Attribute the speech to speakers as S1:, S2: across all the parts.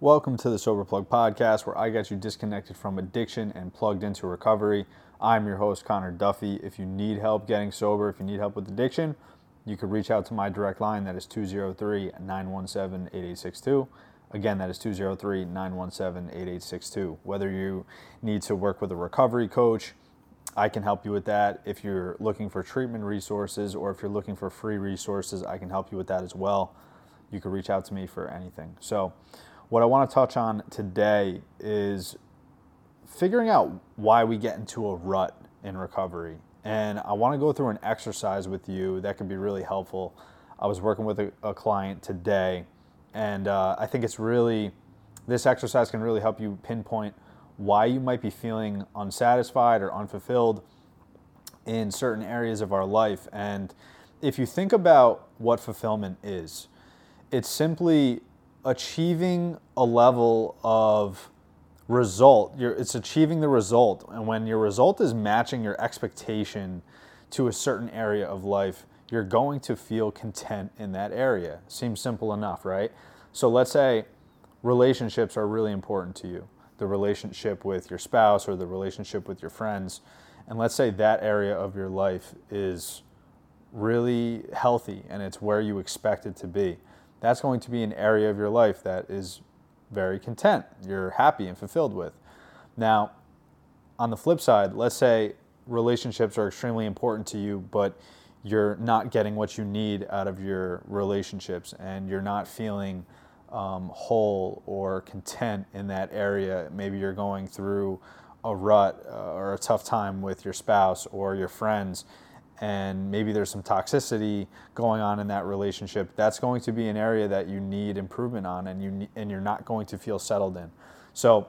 S1: Welcome to the Sober Plug podcast, where I get you disconnected from addiction and plugged into recovery. I'm your host, Connor Duffy. If you need help getting sober, if you need help with addiction, you can reach out to my direct line. That is 203 917 8862. Again, that is 203 917 8862. Whether you need to work with a recovery coach, I can help you with that. If you're looking for treatment resources or if you're looking for free resources, I can help you with that as well. You can reach out to me for anything. So, what I want to touch on today is figuring out why we get into a rut in recovery. And I want to go through an exercise with you that can be really helpful. I was working with a, a client today, and uh, I think it's really, this exercise can really help you pinpoint why you might be feeling unsatisfied or unfulfilled in certain areas of our life. And if you think about what fulfillment is, it's simply achieving a level of result. You're, it's achieving the result. And when your result is matching your expectation to a certain area of life, you're going to feel content in that area. Seems simple enough, right? So let's say relationships are really important to you the relationship with your spouse or the relationship with your friends. And let's say that area of your life is really healthy and it's where you expect it to be. That's going to be an area of your life that is very content, you're happy and fulfilled with. Now, on the flip side, let's say relationships are extremely important to you, but you're not getting what you need out of your relationships and you're not feeling um, whole or content in that area. Maybe you're going through a rut uh, or a tough time with your spouse or your friends, and maybe there's some toxicity going on in that relationship. That's going to be an area that you need improvement on, and you and you're not going to feel settled in. So,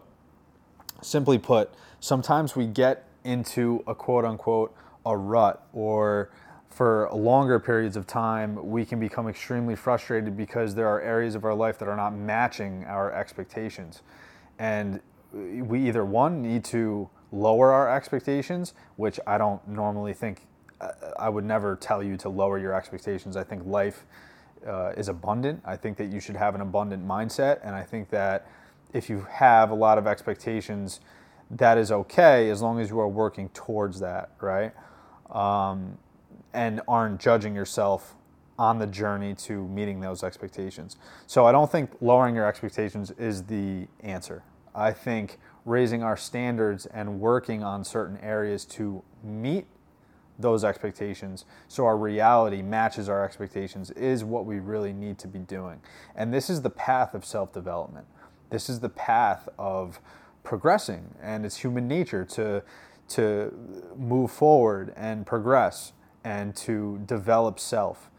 S1: simply put, sometimes we get into a quote unquote a rut or for longer periods of time, we can become extremely frustrated because there are areas of our life that are not matching our expectations. And we either, one, need to lower our expectations, which I don't normally think, I would never tell you to lower your expectations. I think life uh, is abundant. I think that you should have an abundant mindset. And I think that if you have a lot of expectations, that is okay as long as you are working towards that, right? Um, and aren't judging yourself on the journey to meeting those expectations. So I don't think lowering your expectations is the answer. I think raising our standards and working on certain areas to meet those expectations so our reality matches our expectations is what we really need to be doing. And this is the path of self development. This is the path of progressing, and it's human nature to, to move forward and progress and to develop self.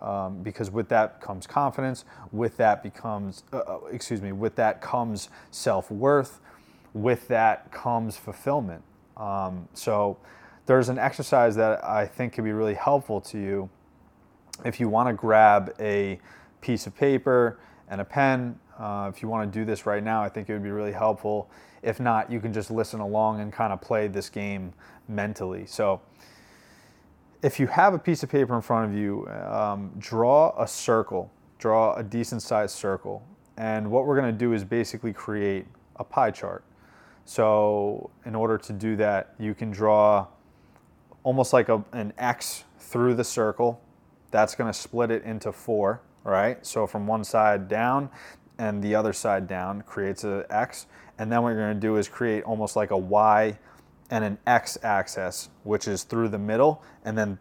S1: Um, because with that comes confidence, with that becomes, uh, uh excuse me, with that comes self worth, with that comes fulfillment. Um, so there's an exercise that I think can be really helpful to you if you want to grab a piece of paper and a pen. Uh, if you want to do this right now, I think it would be really helpful. If not, you can just listen along and kind of play this game mentally. So if you have a piece of paper in front of you, um, draw a circle, draw a decent sized circle. And what we're going to do is basically create a pie chart. So, in order to do that, you can draw almost like a, an X through the circle. That's going to split it into four, right? So, from one side down and the other side down creates an X. And then what you're going to do is create almost like a Y and an x-axis, which is through the middle, and then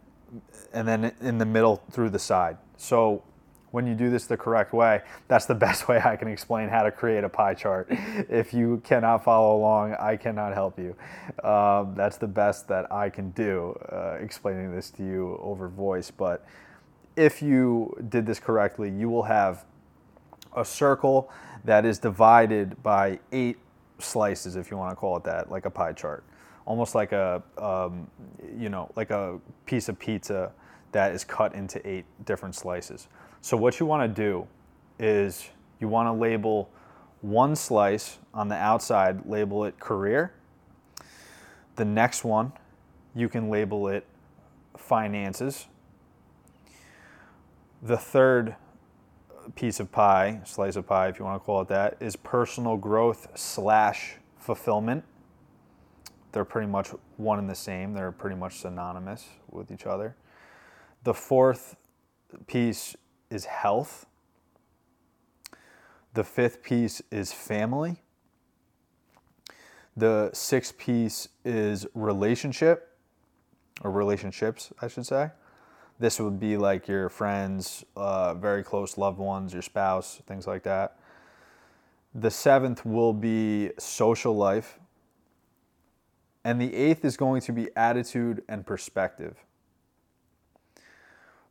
S1: and then in the middle through the side. So when you do this the correct way, that's the best way I can explain how to create a pie chart. If you cannot follow along, I cannot help you. Um, that's the best that I can do, uh, explaining this to you over voice. But if you did this correctly, you will have a circle that is divided by eight slices, if you want to call it that, like a pie chart almost like a um, you know like a piece of pizza that is cut into eight different slices. So what you want to do is you want to label one slice on the outside, label it career. The next one, you can label it finances. The third piece of pie, slice of pie, if you want to call it that, is personal growth slash fulfillment. They're pretty much one and the same. They're pretty much synonymous with each other. The fourth piece is health. The fifth piece is family. The sixth piece is relationship, or relationships, I should say. This would be like your friends, uh, very close loved ones, your spouse, things like that. The seventh will be social life. And the eighth is going to be attitude and perspective.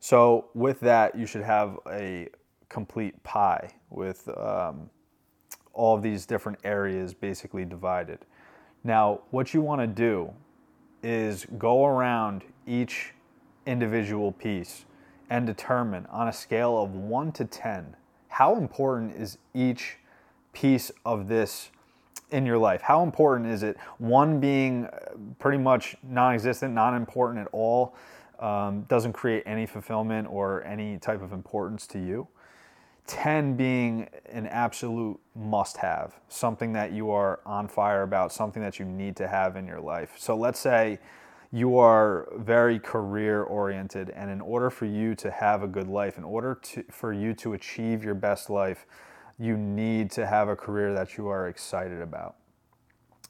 S1: So, with that, you should have a complete pie with um, all these different areas basically divided. Now, what you want to do is go around each individual piece and determine on a scale of 1 to 10 how important is each piece of this in your life? How important is it? One being pretty much non existent, non important at all, um, doesn't create any fulfillment or any type of importance to you. 10 being an absolute must have, something that you are on fire about, something that you need to have in your life. So let's say you are very career oriented, and in order for you to have a good life, in order to, for you to achieve your best life, you need to have a career that you are excited about.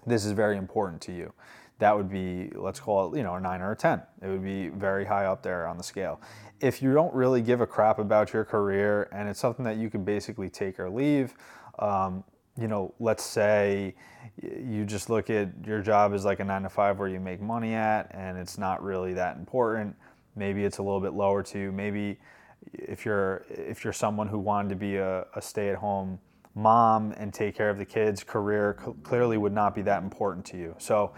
S1: This is very important to you that would be let's call it you know a 9 or a 10 it would be very high up there on the scale. If you don't really give a crap about your career and it's something that you can basically take or leave um, you know let's say you just look at your job as like a 9 to 5 where you make money at and it's not really that important. Maybe it's a little bit lower to maybe if you're if you're someone who wanted to be a, a stay-at-home mom and take care of the kids career clearly would not be that important to you. So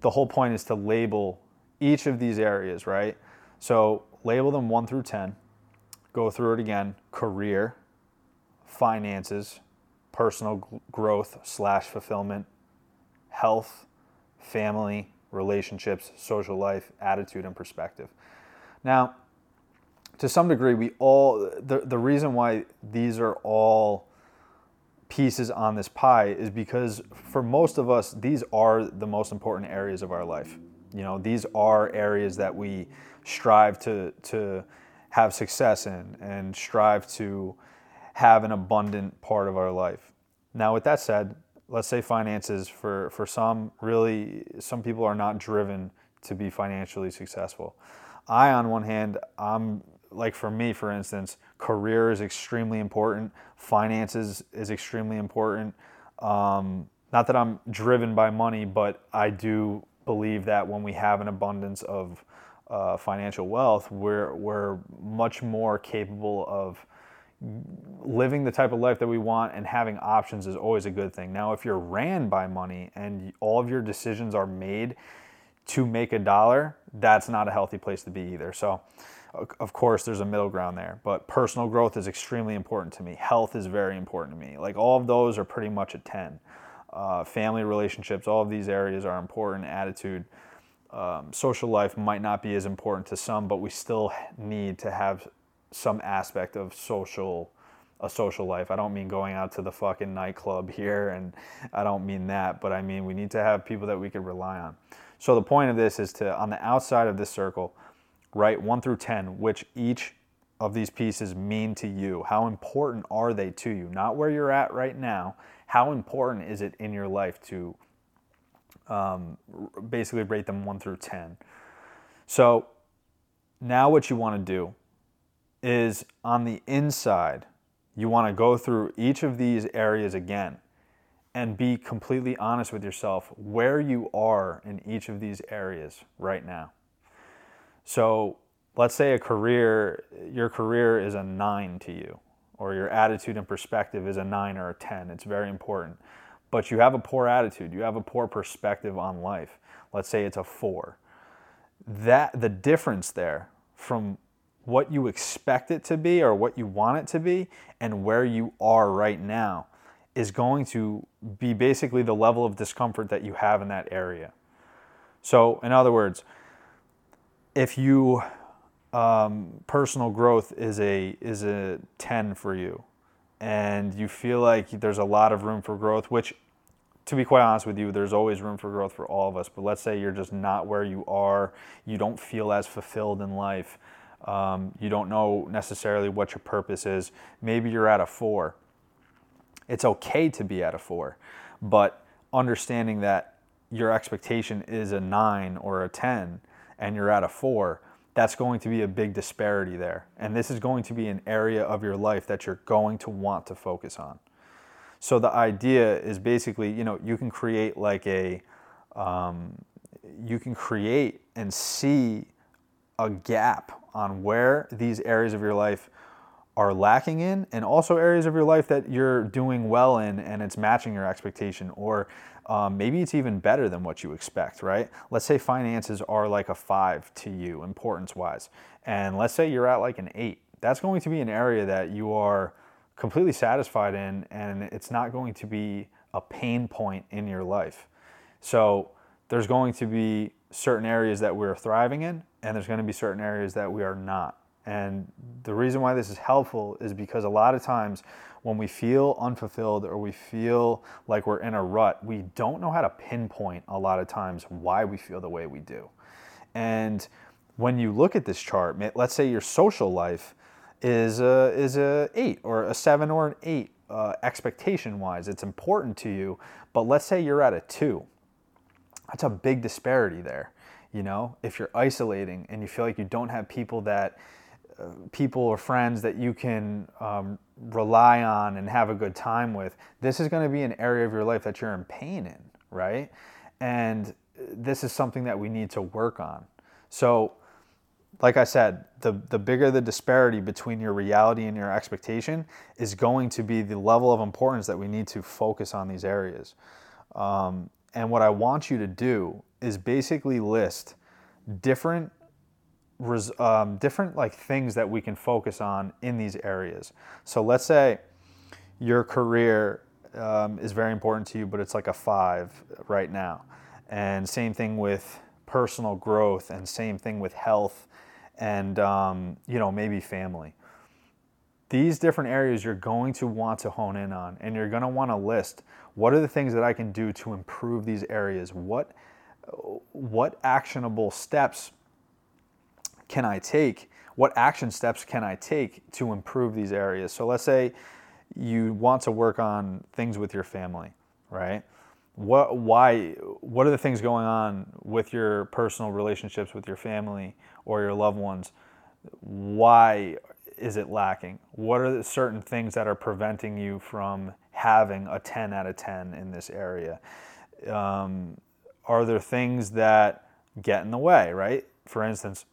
S1: the whole point is to label each of these areas, right? So label them 1 through 10. Go through it again career, finances, personal growth slash fulfillment, health, family, relationships, social life, attitude, and perspective. Now, to some degree, we all, the, the reason why these are all pieces on this pie is because for most of us, these are the most important areas of our life. You know, these are areas that we strive to, to have success in and strive to have an abundant part of our life. Now, with that said, let's say finances for, for some really, some people are not driven to be financially successful. I, on one hand, I'm like for me, for instance, career is extremely important. Finances is extremely important. Um, not that I'm driven by money, but I do believe that when we have an abundance of uh, financial wealth, we're we're much more capable of living the type of life that we want and having options is always a good thing. Now, if you're ran by money and all of your decisions are made to make a dollar, that's not a healthy place to be either. So, of course, there's a middle ground there, but personal growth is extremely important to me. Health is very important to me. Like all of those are pretty much a 10. Uh, family relationships, all of these areas are important. Attitude, um, social life might not be as important to some, but we still need to have some aspect of social a social life. I don't mean going out to the fucking nightclub here, and I don't mean that, but I mean we need to have people that we can rely on. So the point of this is to, on the outside of this circle, write 1 through 10, which each of these pieces mean to you. How important are they to you? Not where you're at right now. How important is it in your life to um, basically rate them 1 through 10? So now what you want to do is on the inside, you want to go through each of these areas again and be completely honest with yourself where you are in each of these areas right now. So let's say a career, your career is a nine to you, or your attitude and perspective is a nine or a 10. It's very important. But you have a poor attitude, you have a poor perspective on life. Let's say it's a four. That the difference there from what you expect it to be or what you want it to be and where you are right now is going to be basically the level of discomfort that you have in that area. So, in other words, if you um, personal growth is a is a 10 for you and you feel like there's a lot of room for growth, which to be quite honest with you, there's always room for growth for all of us. But let's say you're just not where you are, you don't feel as fulfilled in life, um, you don't know necessarily what your purpose is. Maybe you're at a four. It's okay to be at a four, but understanding that your expectation is a nine or a 10 and you're at a four, that's going to be a big disparity there. And this is going to be an area of your life that you're going to want to focus on. So the idea is basically, you know, you can create like a, um, you can create and see a gap on where these areas of your life are lacking in, and also areas of your life that you're doing well in and it's matching your expectation, or um, maybe it's even better than what you expect, right? Let's say finances are like a five to you, importance wise, and let's say you're at like an eight. That's going to be an area that you are completely satisfied in, and it's not going to be a pain point in your life. So there's going to be certain areas that we're thriving in, and there's going to be certain areas that we are not. And the reason why this is helpful is because a lot of times when we feel unfulfilled or we feel like we're in a rut, we don't know how to pinpoint a lot of times why we feel the way we do. And when you look at this chart, let's say your social life is a, is a eight or a seven or an eight uh, expectation wise. It's important to you, but let's say you're at a two. That's a big disparity there. You know, if you're isolating and you feel like you don't have people that people or friends that you can um, rely on and have a good time with, this is going to be an area of your life that you're in pain in, right? And this is something that we need to work on. So, like I said, the, the bigger the disparity between your reality and your expectation is going to be the level of importance that we need to focus on these areas. Um, and what I want you to do is basically list different um, different like things that we can focus on in these areas. So let's say your career um, is very important to you, but it's like a five right now, and same thing with personal growth, and same thing with health and um, you know maybe family. These different areas you're going to want to hone in on and you're going to want to list what are the things that i can do to improve these areas. What what actionable steps can i take? What action steps can i take to improve these areas? So let's say you want to work on things with your family right? What why what are the things going on with your personal relationships with your family or your loved ones? Why is it lacking? What are the certain things that are preventing you from having a 10 out of 10 in this area? Um, are there things that get in the way right? For instance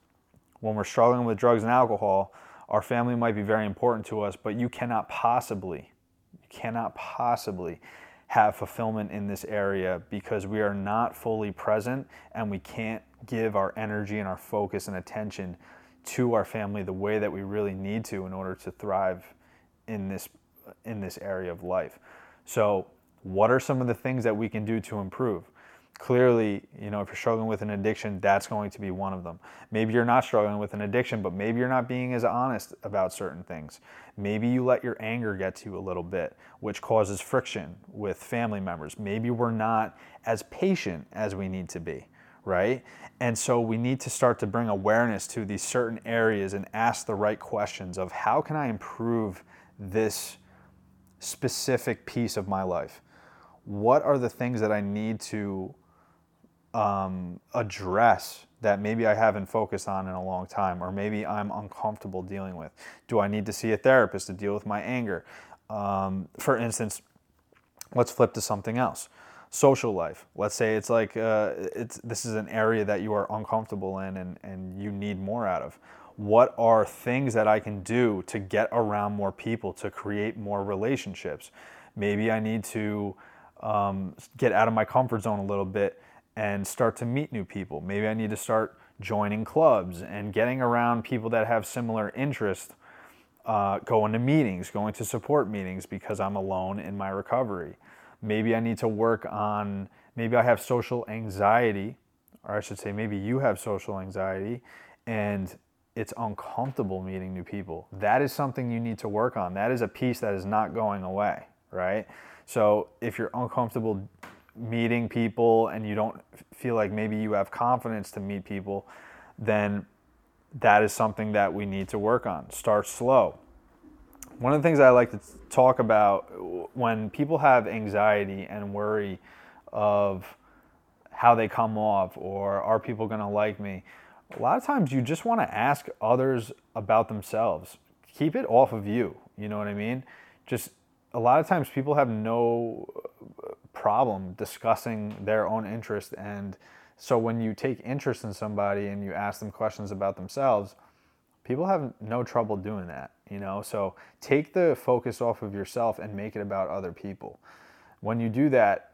S1: when we're struggling with drugs and alcohol our family might be very important to us but you cannot possibly you cannot possibly have fulfillment in this area because we are not fully present and we can't give our energy and our focus and attention to our family the way that we really need to in order to thrive in this in this area of life. So, what are some of the things that we can do to improve? Clearly, you know, if you're struggling with an addiction, that's going to be one of them. Maybe you're not struggling with an addiction, but maybe you're not being as honest about certain things. Maybe you let your anger get to you a little bit, which causes friction with family members. Maybe we're not as patient as we need to be, right? And so we need to start to bring awareness to these certain areas and ask the right questions of how can I improve this specific piece of my life? What are the things that I need to um, address that maybe I haven't focused on in a long time, or maybe I'm uncomfortable dealing with? Do I need to see a therapist to deal with my anger? Um, for instance, let's flip to something else. Social life. Let's say it's like uh, it's this is an area that you are uncomfortable in and, and you need more out of. What are things that I can do to get around more people to create more relationships? Maybe I need to um, get out of my comfort zone a little bit and start to meet new people. Maybe I need to start joining clubs and getting around people that have similar interests, uh, going to meetings, going to support meetings because I'm alone in my recovery. Maybe I need to work on, maybe I have social anxiety, or I should say, maybe you have social anxiety, and it's uncomfortable meeting new people. That is something you need to work on. That is a piece that is not going away, right? So if you're uncomfortable meeting people and you don't feel like maybe you have confidence to meet people, then that is something that we need to work on. Start slow. One of the things I like to talk about when people have anxiety and worry of how they come off or are people going to like me, a lot of times you just want to ask others about themselves. Keep it off of you. You know what I mean? Just a lot of times people have no uh, problem discussing their own interest. And so when you take interest in somebody and you ask them questions about themselves people have no trouble doing that you know? So take the focus off of yourself and make it about other people. When you do that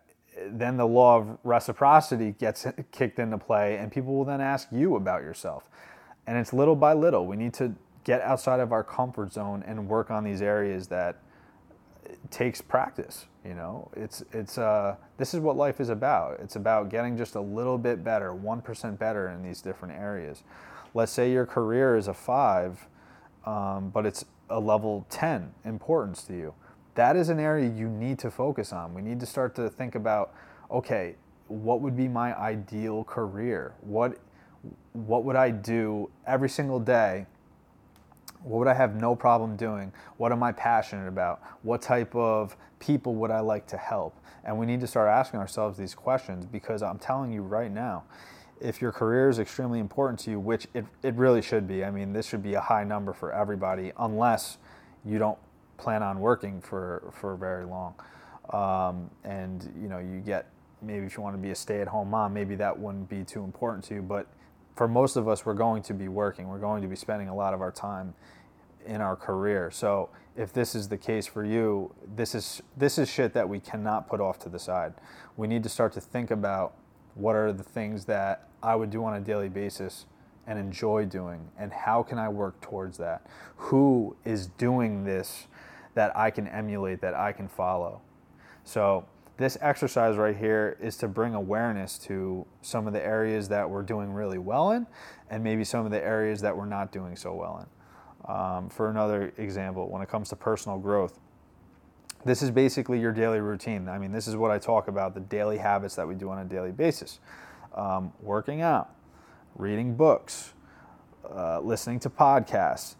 S1: then the law of reciprocity gets kicked into play and people will then ask you about yourself. And it's little by little we need to get outside of our comfort zone and work on these areas that takes practice. You know, it's it's uh, this is what life is about. It's about getting just a little bit better, one percent better in these different areas. Let's say your career is a five, um, but it's a level ten importance to you. That is an area you need to focus on. We need to start to think about, okay, what would be my ideal career? What what would I do every single day what would I have no problem doing? What am I passionate about? What type of people would I like to help? And we need to start asking ourselves these questions because I'm telling you right now, if your career is extremely important to you, which it, it really should be, I mean, this should be a high number for everybody, unless you don't plan on working for, for very long. Um, and, you know, you get maybe if you want to be a stay at home mom, maybe that wouldn't be too important to you. But for most of us, we're going to be working. We're going to be spending a lot of our time in our career. So if this is the case for you, this is this is shit that we cannot put off to the side. We need to start to think about what are the things that I would do on a daily basis and enjoy doing and how can I work towards that? Who is doing this that I can emulate, that I can follow? So this exercise right here is to bring awareness to some of the areas that we're doing really well in and maybe some of the areas that we're not doing so well in. Um, for another example, when it comes to personal growth, this is basically your daily routine. I mean, this is what I talk about the daily habits that we do on a daily basis um, working out, reading books, uh, listening to podcasts,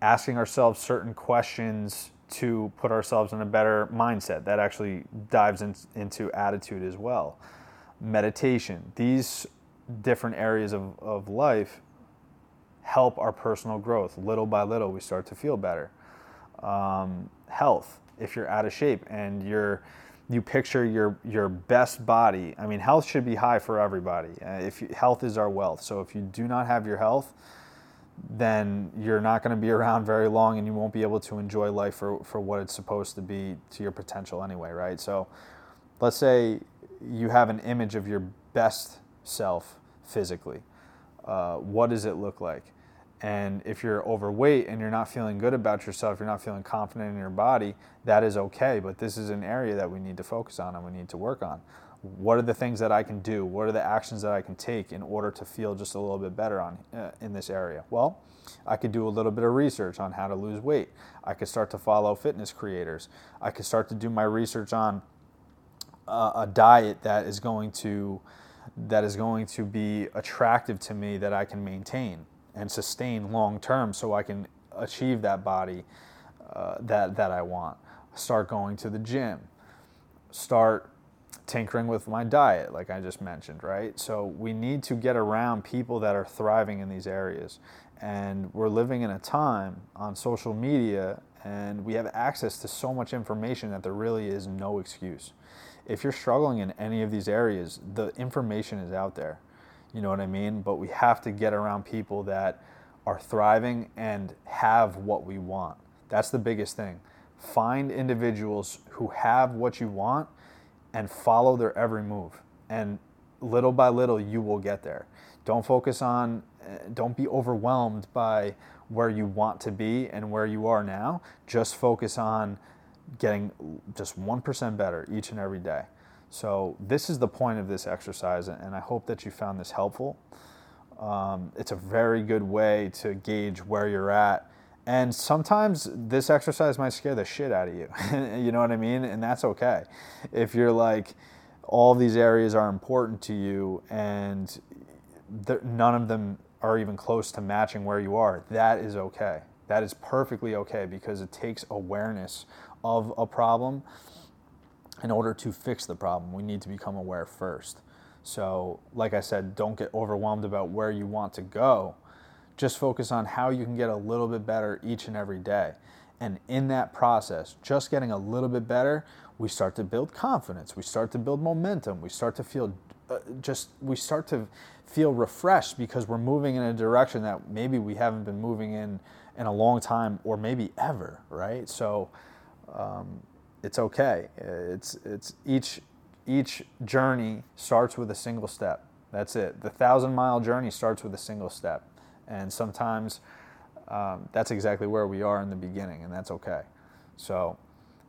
S1: asking ourselves certain questions to put ourselves in a better mindset. That actually dives in, into attitude as well. Meditation. These different areas of, of life help our personal growth. Little by little, we start to feel better. Um, health. If you're out of shape and you're you picture your your best body. I mean, health should be high for everybody. Uh, if you, health is our wealth, so if you do not have your health, then you're not going to be around very long and you won't be able to enjoy life for, for what it's supposed to be to your potential anyway, right? So let's say you have an image of your best self physically. Uh, what does it look like? And if you're overweight and you're not feeling good about yourself, you're not feeling confident in your body, that is okay. But this is an area that we need to focus on and we need to work on what are the things that I can do? What are the actions that I can take in order to feel just a little bit better on uh, in this area? Well, I could do a little bit of research on how to lose weight. I could start to follow fitness creators. I could start to do my research on uh, a diet that is going to that is going to be attractive to me that I can maintain and sustain long term so I can achieve that body uh, that that I want. Start going to the gym. Start tinkering with my diet, like I just mentioned, right? So we need to get around people that are thriving in these areas. And we're living in a time on social media and we have access to so much information that there really is no excuse. If you're struggling in any of these areas, the information is out there. You know what I mean? But we have to get around people that are thriving and have what we want. That's the biggest thing. Find individuals who have what you want and follow their every move. And little by little, you will get there. Don't focus on, eh, don't be overwhelmed by where you want to be and where you are now. Just focus on getting just 1% better each and every day. So, this is the point of this exercise, and I hope that you found this helpful. Um, it's a very good way to gauge where you're at. And sometimes this exercise might scare the shit out of you. you know what I mean? And that's okay. If you're like, all these areas are important to you and none of them are even close to matching where you are, that is okay. That is perfectly okay because it takes awareness of a problem in order to fix the problem. We need to become aware first. So, like I said, don't get overwhelmed about where you want to go. Just focus on how you can get a little bit better each and every day. And in that process, just getting a little bit better, we start to build confidence. We start to build momentum. We start to feel uh, just, we start to feel refreshed because we're moving in a direction that maybe we haven't been moving in in a long time or maybe ever, right? So um, it's okay. It's, it's each, each journey starts with a single step. That's it. The thousand mile journey starts with a single step. And sometimes um, that's exactly where we are in the beginning, and that's okay. So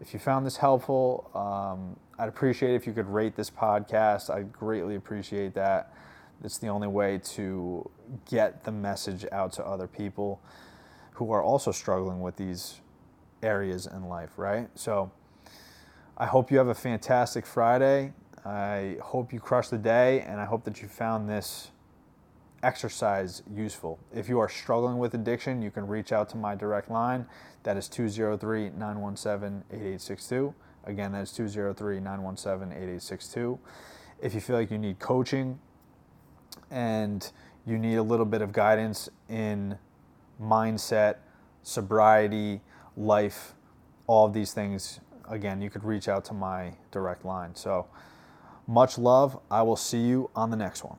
S1: if you found this helpful, um, I'd appreciate if you could rate this podcast. I'd greatly appreciate that. It's the only way to get the message out to other people who are also struggling with these areas in life, right? So I hope you have a fantastic Friday. I hope you crush the day, and I hope that you found this exercise useful. If you are struggling with addiction, you can reach out to my direct line. That is 203 917 8862. Again, that is 203 917 8862. If you feel like you need coaching and you need a little bit of guidance in mindset, sobriety, life, all of these things, again, you could reach out to my direct line. So, much love. I will see you on the next one.